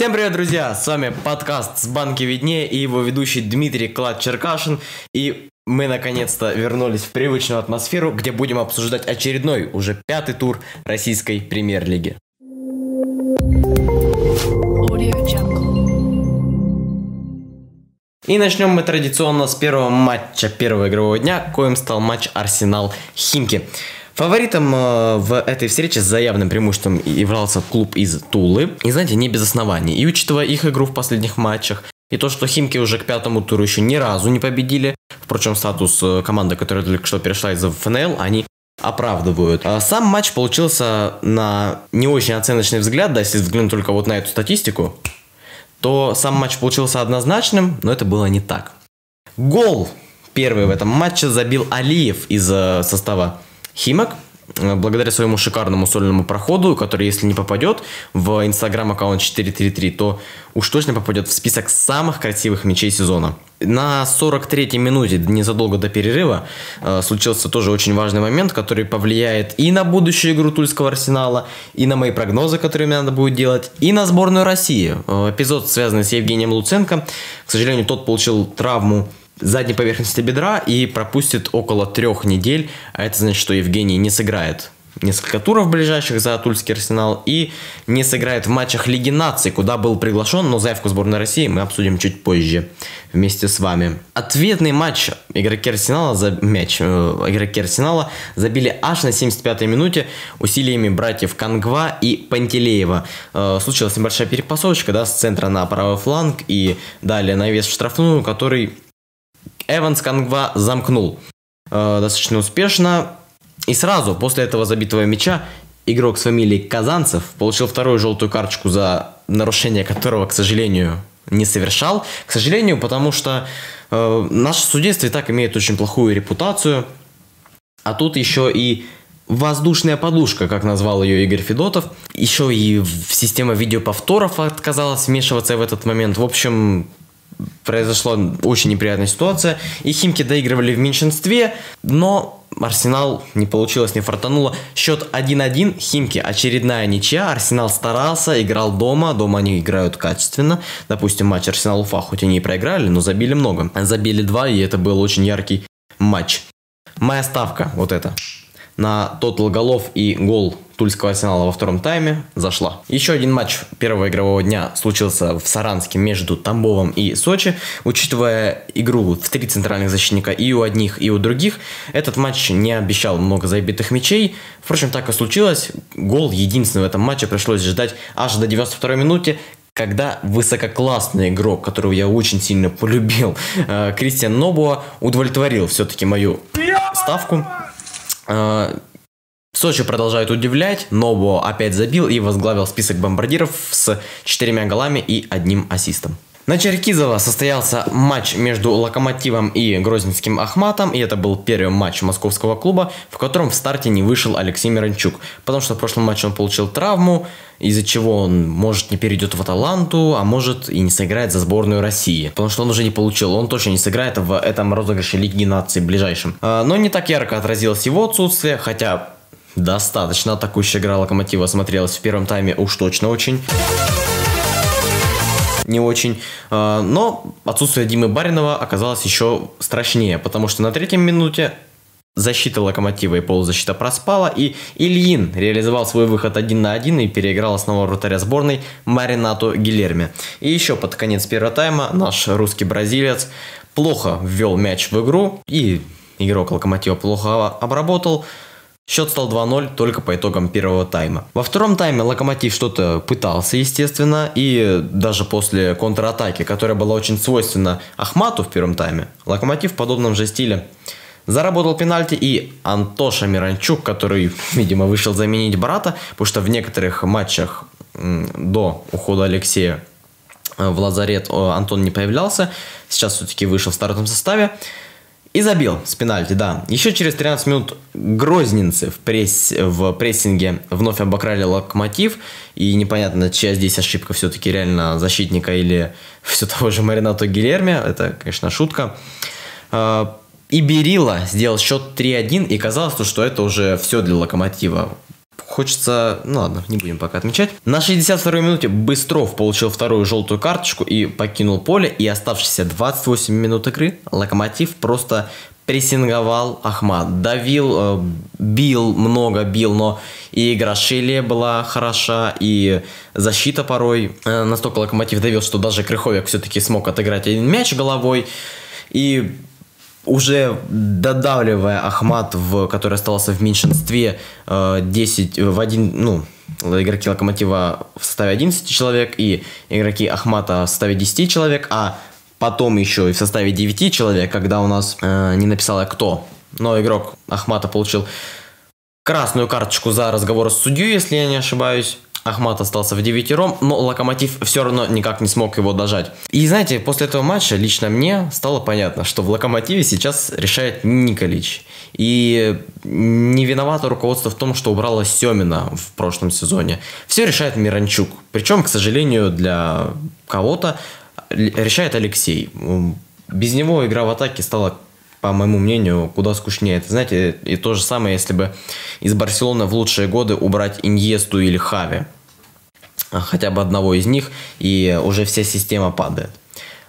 Всем привет, друзья! С вами подкаст с банки виднее и его ведущий Дмитрий Клад Черкашин. И мы наконец-то вернулись в привычную атмосферу, где будем обсуждать очередной, уже пятый тур российской премьер-лиги. И начнем мы традиционно с первого матча первого игрового дня, коим стал матч Арсенал-Химки. Фаворитом э, в этой встрече с заявным преимуществом являлся клуб из Тулы. И знаете, не без оснований. И учитывая их игру в последних матчах, и то, что Химки уже к пятому туру еще ни разу не победили, впрочем, статус э, команды, которая только что перешла из ФНЛ, они оправдывают. А сам матч получился на не очень оценочный взгляд, да, если взглянуть только вот на эту статистику, то сам матч получился однозначным, но это было не так. Гол первый в этом матче забил Алиев из э, состава Химок, э, благодаря своему шикарному сольному проходу, который, если не попадет в инстаграм аккаунт 433, то уж точно попадет в список самых красивых мячей сезона. На 43-й минуте, незадолго до перерыва, э, случился тоже очень важный момент, который повлияет и на будущую игру Тульского Арсенала, и на мои прогнозы, которые мне надо будет делать, и на сборную России. Э, эпизод, связанный с Евгением Луценко. К сожалению, тот получил травму задней поверхности бедра и пропустит около трех недель, а это значит, что Евгений не сыграет несколько туров ближайших за Тульский Арсенал и не сыграет в матчах Лиги Наций, куда был приглашен, но заявку сборной России мы обсудим чуть позже вместе с вами. Ответный матч игроки Арсенала за мяч э, игроки Арсенала забили аж на 75-й минуте усилиями братьев Кангва и Пантелеева. Э, случилась небольшая перепасовочка да, с центра на правый фланг и далее навес в штрафную, который Эванс Кангва замкнул э, достаточно успешно. И сразу после этого забитого мяча игрок с фамилией Казанцев получил вторую желтую карточку за нарушение которого, к сожалению, не совершал. К сожалению, потому что э, наше судейство и так имеет очень плохую репутацию. А тут еще и воздушная подушка, как назвал ее Игорь Федотов. Еще и система видеоповторов отказалась вмешиваться в этот момент. В общем, произошла очень неприятная ситуация, и Химки доигрывали в меньшинстве, но Арсенал не получилось, не фартануло. Счет 1-1, Химки очередная ничья, Арсенал старался, играл дома, дома они играют качественно. Допустим, матч Арсенал-Уфа, хоть они и проиграли, но забили много. Забили 2, и это был очень яркий матч. Моя ставка, вот это, на тотал голов и гол Тульского арсенала во втором тайме зашла. Еще один матч первого игрового дня случился в Саранске между Тамбовом и Сочи. Учитывая игру в три центральных защитника и у одних, и у других, этот матч не обещал много забитых мячей. Впрочем, так и случилось. Гол единственный в этом матче пришлось ждать аж до 92 минуте, когда высококлассный игрок, которого я очень сильно полюбил, э, Кристиан Нобуа, удовлетворил все-таки мою ставку. Э, Сочи продолжает удивлять, Нобо опять забил и возглавил список бомбардиров с четырьмя голами и одним ассистом. На Черкизово состоялся матч между Локомотивом и Грозненским Ахматом, и это был первый матч московского клуба, в котором в старте не вышел Алексей Миранчук, потому что в прошлом матче он получил травму, из-за чего он может не перейдет в Аталанту, а может и не сыграет за сборную России, потому что он уже не получил, он точно не сыграет в этом розыгрыше Лиги Наций ближайшем. А, но не так ярко отразилось его отсутствие, хотя Достаточно атакующая игра Локомотива смотрелась в первом тайме уж точно очень. Не очень. А, но отсутствие Димы Баринова оказалось еще страшнее, потому что на третьем минуте защита Локомотива и полузащита проспала, и Ильин реализовал свой выход один на один и переиграл основного вратаря сборной Маринату Гилерми. И еще под конец первого тайма наш русский бразилец плохо ввел мяч в игру, и игрок Локомотива плохо обработал, Счет стал 2-0 только по итогам первого тайма. Во втором тайме Локомотив что-то пытался, естественно, и даже после контратаки, которая была очень свойственна Ахмату в первом тайме, Локомотив в подобном же стиле заработал пенальти и Антоша Миранчук, который, видимо, вышел заменить брата, потому что в некоторых матчах до ухода Алексея э, в лазарет Антон не появлялся, сейчас все-таки вышел в стартовом составе. И забил с пенальти, да. Еще через 13 минут грозненцы в, пресс, в прессинге вновь обокрали локомотив. И непонятно, чья здесь ошибка все-таки реально защитника или все того же Маринато Гильерми. Это, конечно, шутка. А, и Берила сделал счет 3-1, и казалось, что это уже все для локомотива. Хочется... Ну ладно, не будем пока отмечать. На 62-й минуте Быстров получил вторую желтую карточку и покинул поле. И оставшиеся 28 минут игры Локомотив просто прессинговал Ахмад. Давил, э, бил, много бил, но и игра Шелия была хороша, и защита порой. Э, настолько Локомотив давил, что даже Крыховик все-таки смог отыграть один мяч головой. И уже додавливая Ахмат, в, который остался в меньшинстве 10 э, в один, ну, игроки Локомотива в составе 11 человек и игроки Ахмата в составе 10 человек, а потом еще и в составе 9 человек, когда у нас э, не написала кто, но игрок Ахмата получил красную карточку за разговор с судьей, если я не ошибаюсь. Ахмат остался в девятером, но Локомотив все равно никак не смог его дожать. И знаете, после этого матча лично мне стало понятно, что в Локомотиве сейчас решает Николич. И не виновато руководство в том, что убрало Семина в прошлом сезоне. Все решает Миранчук. Причем, к сожалению, для кого-то решает Алексей. Без него игра в атаке стала по моему мнению, куда скучнее. Это, знаете, и то же самое, если бы из Барселоны в лучшие годы убрать Иньесту или Хави. Хотя бы одного из них, и уже вся система падает.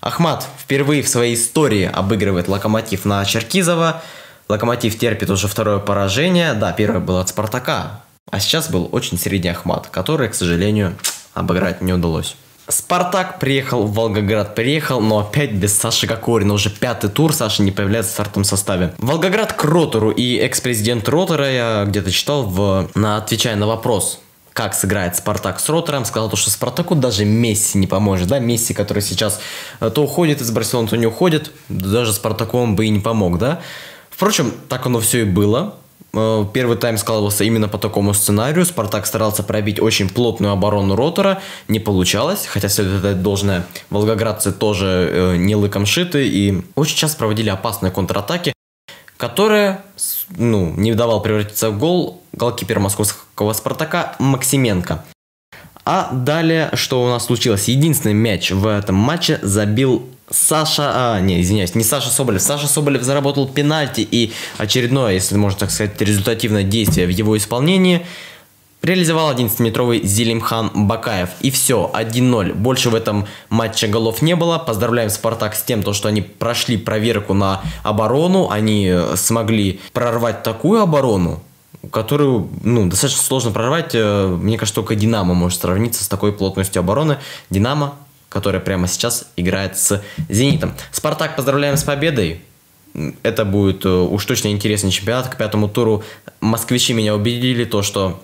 Ахмат впервые в своей истории обыгрывает Локомотив на Черкизова. Локомотив терпит уже второе поражение. Да, первое было от Спартака. А сейчас был очень средний Ахмат, который, к сожалению, обыграть не удалось. Спартак приехал, Волгоград приехал, но опять без Саши Кокорина. Уже пятый тур Саша не появляется в стартовом составе. Волгоград к Ротору и экс-президент Ротора, я где-то читал, в, на, отвечая на вопрос, как сыграет Спартак с Ротором, сказал, то, что Спартаку даже Месси не поможет. Да, Месси, который сейчас э, то уходит из Барселоны, то не уходит, даже Спартаку он бы и не помог, да. Впрочем, так оно все и было. Э, первый тайм складывался именно по такому сценарию. Спартак старался пробить очень плотную оборону Ротора. Не получалось, хотя следует отдать должное. Волгоградцы тоже э, не лыком шиты и очень часто проводили опасные контратаки, которые ну, не давал превратиться в гол голкипер московского Спартака Максименко. А далее, что у нас случилось? Единственный мяч в этом матче забил Саша, а, не, извиняюсь, не Саша Соболев. Саша Соболев заработал пенальти и очередное, если можно так сказать, результативное действие в его исполнении реализовал 11-метровый Зелимхан Бакаев. И все, 1-0. Больше в этом матче голов не было. Поздравляем Спартак с тем, что они прошли проверку на оборону. Они э, смогли прорвать такую оборону, которую ну, достаточно сложно прорвать. Э, мне кажется, только Динамо может сравниться с такой плотностью обороны. Динамо которая прямо сейчас играет с «Зенитом». «Спартак» поздравляем с победой. Это будет э, уж точно интересный чемпионат. К пятому туру москвичи меня убедили, то, что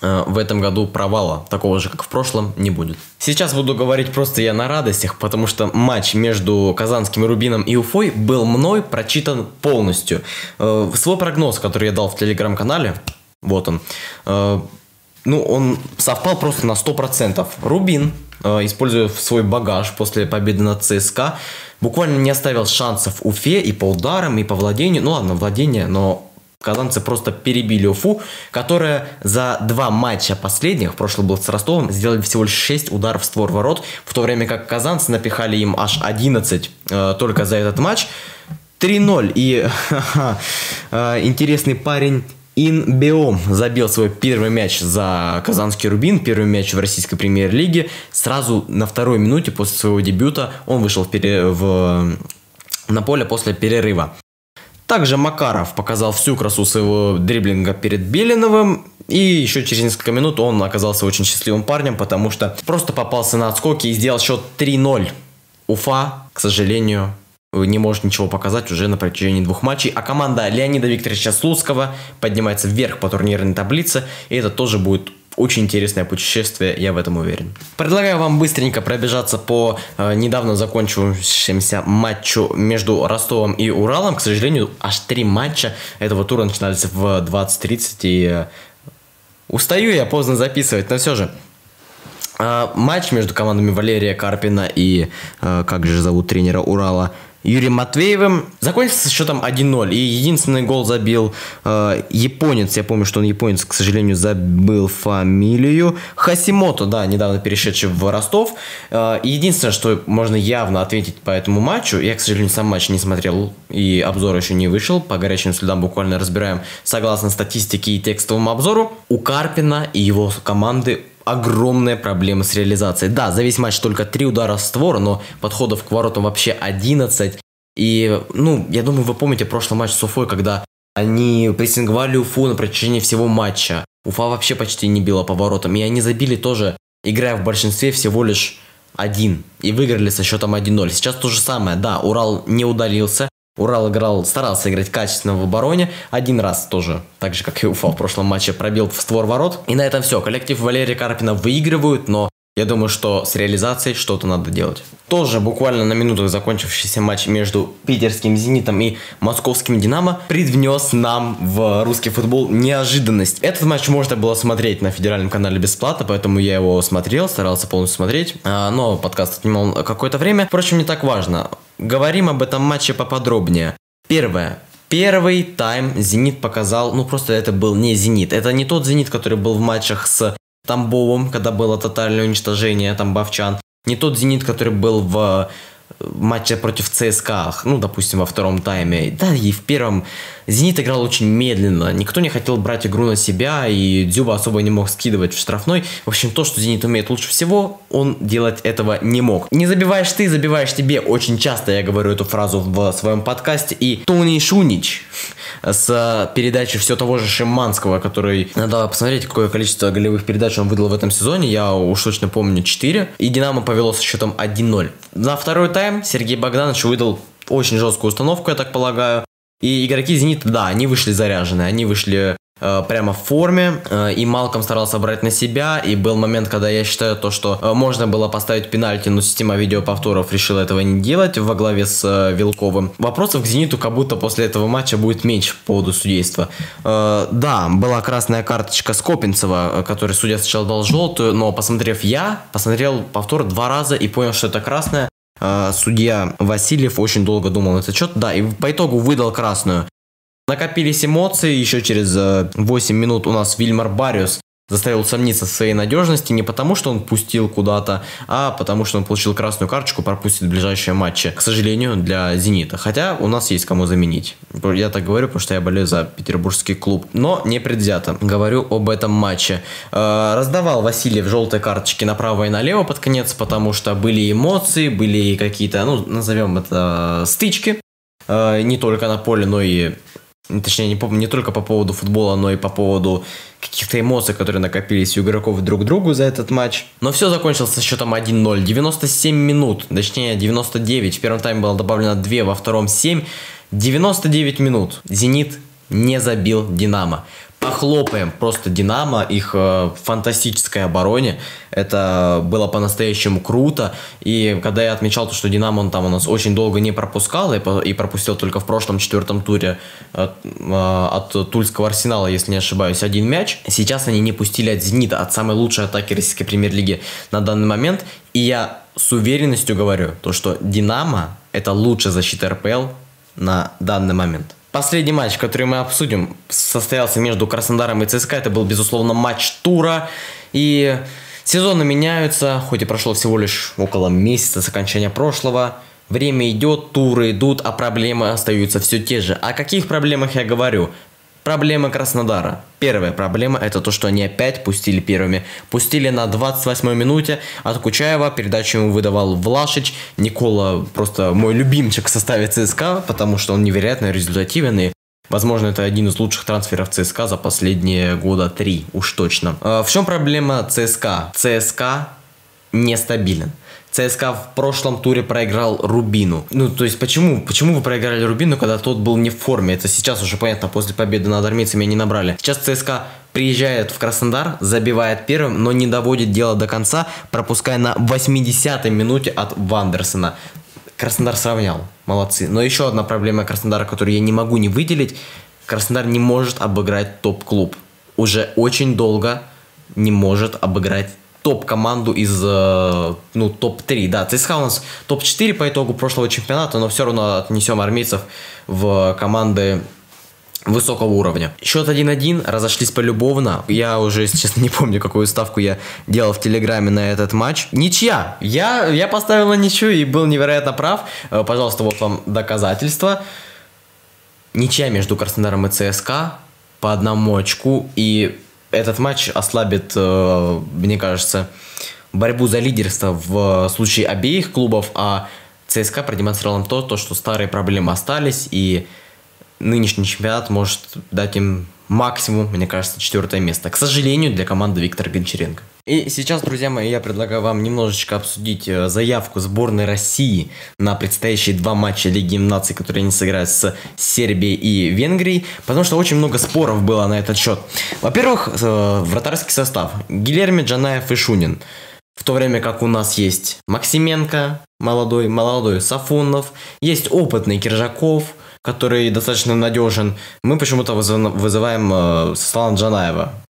э, в этом году провала, такого же, как в прошлом, не будет. Сейчас буду говорить просто я на радостях, потому что матч между Казанским Рубином и Уфой был мной прочитан полностью. Э, свой прогноз, который я дал в телеграм-канале, вот он, ну, он совпал просто на 100%. Рубин используя свой багаж после победы над ЦСКА, буквально не оставил шансов Уфе и по ударам, и по владению. Ну ладно, владение, но казанцы просто перебили Уфу, которая за два матча последних, прошлый был с Ростовом, сделали всего лишь 6 ударов в створ ворот, в то время как казанцы напихали им аж 11 э, только за этот матч. 3-0. И э, интересный парень Инбеом забил свой первый мяч за Казанский Рубин, первый мяч в российской премьер-лиге. Сразу на второй минуте после своего дебюта он вышел в пере... в... на поле после перерыва. Также Макаров показал всю красу своего дриблинга перед Белиновым. И еще через несколько минут он оказался очень счастливым парнем, потому что просто попался на отскоки и сделал счет 3-0. Уфа, к сожалению, не может ничего показать уже на протяжении двух матчей. А команда Леонида Викторовича Слуцкого поднимается вверх по турнирной таблице. И это тоже будет очень интересное путешествие, я в этом уверен. Предлагаю вам быстренько пробежаться по э, недавно закончившемуся матчу между Ростовом и Уралом. К сожалению, аж три матча этого тура начинались в 20.30 и э, устаю я поздно записывать, но все же. Э, матч между командами Валерия Карпина и, э, как же зовут тренера Урала, Юрием Матвеевым. Закончился со счетом 1-0. И единственный гол забил э, японец. Я помню, что он японец, к сожалению, забыл фамилию. Хасимото, да, недавно перешедший в Ростов. Э, единственное, что можно явно ответить по этому матчу, я, к сожалению, сам матч не смотрел и обзор еще не вышел. По горячим следам буквально разбираем согласно статистике и текстовому обзору. У Карпина и его команды огромная проблема с реализацией. Да, за весь матч только 3 удара в створ, но подходов к воротам вообще 11. И, ну, я думаю, вы помните прошлый матч с Уфой, когда они прессинговали Уфу на протяжении всего матча. Уфа вообще почти не била по воротам. И они забили тоже, играя в большинстве всего лишь один. И выиграли со счетом 1-0. Сейчас то же самое. Да, Урал не удалился. Урал играл, старался играть качественно в обороне. Один раз тоже, так же как и Уфа в прошлом матче, пробил в створ ворот. И на этом все. Коллектив Валерия Карпина выигрывают, но я думаю, что с реализацией что-то надо делать. Тоже буквально на минутах закончившийся матч между питерским «Зенитом» и московским «Динамо» привнес нам в русский футбол неожиданность. Этот матч можно было смотреть на федеральном канале бесплатно, поэтому я его смотрел, старался полностью смотреть, а, но подкаст отнимал какое-то время. Впрочем, не так важно. Говорим об этом матче поподробнее. Первое. Первый тайм «Зенит» показал, ну просто это был не «Зенит». Это не тот «Зенит», который был в матчах с Тамбовым, когда было тотальное уничтожение тамбовчан. Не тот «Зенит», который был в матче против ЦСКА, ну, допустим, во втором тайме. Да, и в первом Зенит играл очень медленно. Никто не хотел брать игру на себя, и Дзюба особо не мог скидывать в штрафной. В общем, то, что Зенит умеет лучше всего, он делать этого не мог. Не забиваешь ты, забиваешь тебе. Очень часто я говорю эту фразу в своем подкасте. И Тони Шунич с передачи все того же Шиманского, который... Надо посмотреть, какое количество голевых передач он выдал в этом сезоне. Я уж точно помню 4. И Динамо повело со счетом 1-0. На второй тайм Сергей Богданович выдал очень жесткую установку, я так полагаю. И игроки «Зенита», да, они вышли заряжены, они вышли э, прямо в форме, э, и Малком старался брать на себя, и был момент, когда я считаю то, что э, можно было поставить пенальти, но система видеоповторов решила этого не делать во главе с э, Вилковым. Вопросов к «Зениту» как будто после этого матча будет меньше по поводу судейства. Э, да, была красная карточка Скопинцева, э, который судья сначала дал желтую, но посмотрев я, посмотрел повтор два раза и понял, что это красная, судья Васильев очень долго думал на этот счет, да, и по итогу выдал красную. Накопились эмоции, еще через э, 8 минут у нас Вильмар Бариус заставил сомниться в своей надежности не потому, что он пустил куда-то, а потому, что он получил красную карточку, пропустит ближайшие матчи. К сожалению, для «Зенита». Хотя у нас есть кому заменить. Я так говорю, потому что я болею за петербургский клуб. Но не предвзято. Говорю об этом матче. Э, раздавал Васильев желтые карточки направо и налево под конец, потому что были эмоции, были какие-то, ну, назовем это стычки. Э, не только на поле, но и Точнее, не, по, не только по поводу футбола, но и по поводу каких-то эмоций, которые накопились у игроков друг к другу за этот матч. Но все закончилось со счетом 1-0. 97 минут, точнее 99. В первом тайме было добавлено 2, во втором 7. 99 минут. Зенит не забил Динамо похлопаем просто Динамо, их э, фантастической обороне. Это было по-настоящему круто. И когда я отмечал то, что Динамо он там у нас очень долго не пропускал и, и пропустил только в прошлом четвертом туре от, э, от Тульского Арсенала, если не ошибаюсь, один мяч. Сейчас они не пустили от Зенита, от самой лучшей атаки российской премьер-лиги на данный момент. И я с уверенностью говорю, то, что Динамо это лучшая защита РПЛ на данный момент. Последний матч, который мы обсудим, состоялся между Краснодаром и ЦСКА. Это был, безусловно, матч тура. И сезоны меняются, хоть и прошло всего лишь около месяца с окончания прошлого. Время идет, туры идут, а проблемы остаются все те же. О каких проблемах я говорю? Проблемы Краснодара. Первая проблема это то, что они опять пустили первыми. Пустили на 28 минуте от Кучаева, передачу ему выдавал Влашич. Никола просто мой любимчик в составе ЦСКА, потому что он невероятно результативен и Возможно, это один из лучших трансферов ЦСКА за последние года три, уж точно. А, в чем проблема ЦСКА? ЦСКА нестабилен. ЦСКА в прошлом туре проиграл Рубину. Ну, то есть, почему, почему вы проиграли Рубину, когда тот был не в форме? Это сейчас уже понятно, после победы над армейцами они набрали. Сейчас ЦСКА приезжает в Краснодар, забивает первым, но не доводит дело до конца, пропуская на 80-й минуте от Вандерсона. Краснодар сравнял. Молодцы. Но еще одна проблема Краснодара, которую я не могу не выделить. Краснодар не может обыграть топ-клуб. Уже очень долго не может обыграть топ-команду из, э, ну, топ-3. Да, ЦСКА у нас топ-4 по итогу прошлого чемпионата, но все равно отнесем армейцев в команды высокого уровня. Счет 1-1, разошлись полюбовно. Я уже, если честно, не помню, какую ставку я делал в Телеграме на этот матч. Ничья! Я, я поставил на ничью и был невероятно прав. Э, пожалуйста, вот вам доказательства. Ничья между Краснодаром и ЦСКА по одному очку. И этот матч ослабит, э, мне кажется, борьбу за лидерство в случае обеих клубов, а ЦСКА продемонстрировал то, то, что старые проблемы остались, и нынешний чемпионат может дать им максимум, мне кажется, четвертое место. К сожалению, для команды Виктора Гончаренко. И сейчас, друзья мои, я предлагаю вам немножечко обсудить э, заявку сборной России на предстоящие два матча Лиги наций, которые они сыграют с Сербией и Венгрией, потому что очень много споров было на этот счет. Во-первых, э, вратарский состав. Гильерми, Джанаев и Шунин. В то время как у нас есть Максименко, молодой, молодой Сафонов, есть опытный Киржаков, который достаточно надежен. Мы почему-то вызываем э, Сослана Джанаева.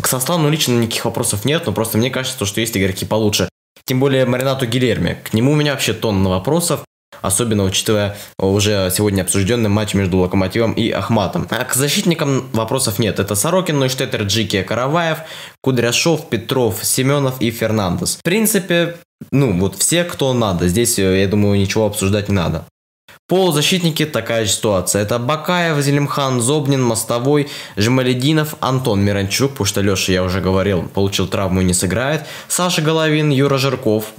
К составу лично никаких вопросов нет, но просто мне кажется, что есть игроки получше. Тем более Маринату Гилерми. К нему у меня вообще тонна вопросов. Особенно учитывая уже сегодня обсужденный матч между Локомотивом и Ахматом. А к защитникам вопросов нет. Это Сорокин, Нойштеттер, Джики, Караваев, Кудряшов, Петров, Семенов и Фернандес. В принципе, ну вот все, кто надо. Здесь, э, я думаю, ничего обсуждать не надо. Полузащитники такая ситуация. Это Бакаев, Зелимхан, Зобнин, Мостовой, Жемалединов, Антон Миранчук, потому что Леша, я уже говорил, получил травму и не сыграет. Саша Головин, Юра Жирков,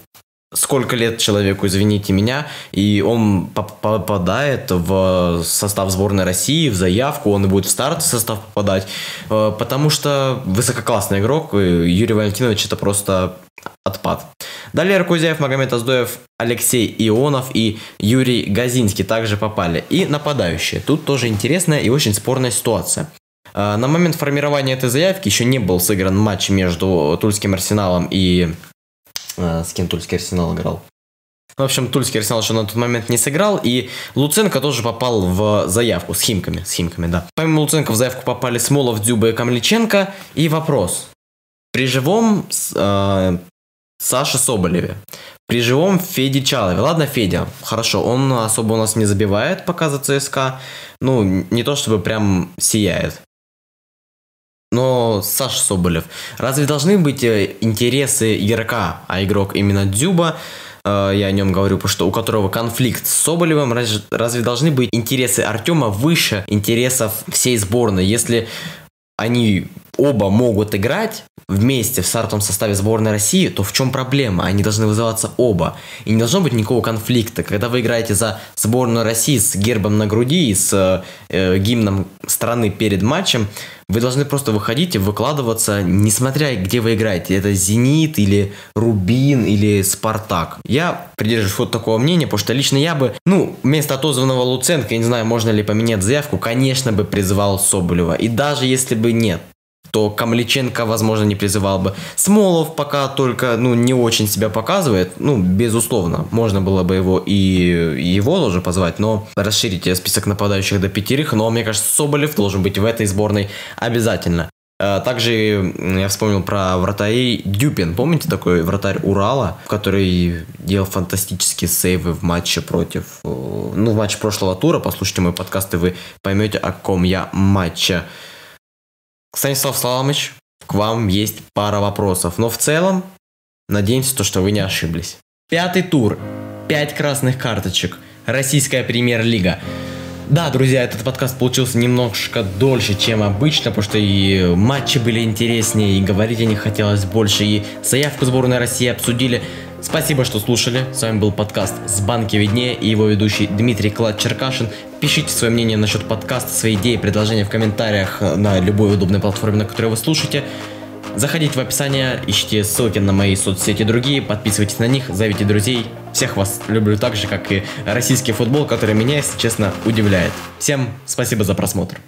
сколько лет человеку, извините меня, и он попадает в состав сборной России, в заявку, он и будет в старт состав попадать, э, потому что высококлассный игрок, Юрий Валентинович это просто отпад. Далее Аркузяев, Магомед Аздоев, Алексей Ионов и Юрий Газинский также попали. И нападающие. Тут тоже интересная и очень спорная ситуация. Э, на момент формирования этой заявки еще не был сыгран матч между Тульским Арсеналом и Э, с кем Тульский Арсенал играл. В общем, Тульский Арсенал еще на тот момент не сыграл, и Луценко тоже попал в заявку с Химками, с Химками, да. Помимо Луценко в заявку попали Смолов, Дзюба и Камличенко. И вопрос. При живом э, Саше Соболеве, при живом Феде Чалове. Ладно, Федя, хорошо, он особо у нас не забивает пока за ЦСКА. Ну, не то чтобы прям сияет. Но Саша Соболев, разве должны быть э, интересы игрока, а игрок именно Дзюба, э, я о нем говорю, потому что у которого конфликт с Соболевым, разве, разве должны быть интересы Артема выше интересов всей сборной? Если они оба могут играть вместе в стартовом составе сборной России, то в чем проблема? Они должны вызываться оба. И не должно быть никакого конфликта. Когда вы играете за сборную России с гербом на груди и с э, гимном страны перед матчем, вы должны просто выходить и выкладываться, несмотря где вы играете. Это Зенит или Рубин или Спартак. Я придерживаюсь вот такого мнения, потому что лично я бы, ну, вместо отозванного Луценко, я не знаю, можно ли поменять заявку, конечно бы призывал Соболева. И даже если бы нет, то Камличенко, возможно, не призывал бы. Смолов пока только, ну, не очень себя показывает, ну, безусловно, можно было бы его и его тоже позвать, но расширить список нападающих до пятерых, но мне кажется, Соболев должен быть в этой сборной обязательно. А, также я вспомнил про вратарей Дюпин. Помните такой вратарь Урала, который делал фантастические сейвы в матче против... Э, ну, в матче прошлого тура. Послушайте мой подкаст, и вы поймете, о ком я матче. Станислав Славович, к вам есть пара вопросов, но в целом надеемся, то, что вы не ошиблись. Пятый тур, пять красных карточек, российская премьер-лига. Да, друзья, этот подкаст получился немножко дольше, чем обычно, потому что и матчи были интереснее, и говорить о них хотелось больше, и заявку сборной России обсудили. Спасибо, что слушали. С вами был подкаст «С банки виднее» и его ведущий Дмитрий Клад-Черкашин. Пишите свое мнение насчет подкаста, свои идеи, предложения в комментариях на любой удобной платформе, на которой вы слушаете. Заходите в описание, ищите ссылки на мои соцсети и другие, подписывайтесь на них, зовите друзей. Всех вас люблю так же, как и российский футбол, который меня, если честно, удивляет. Всем спасибо за просмотр.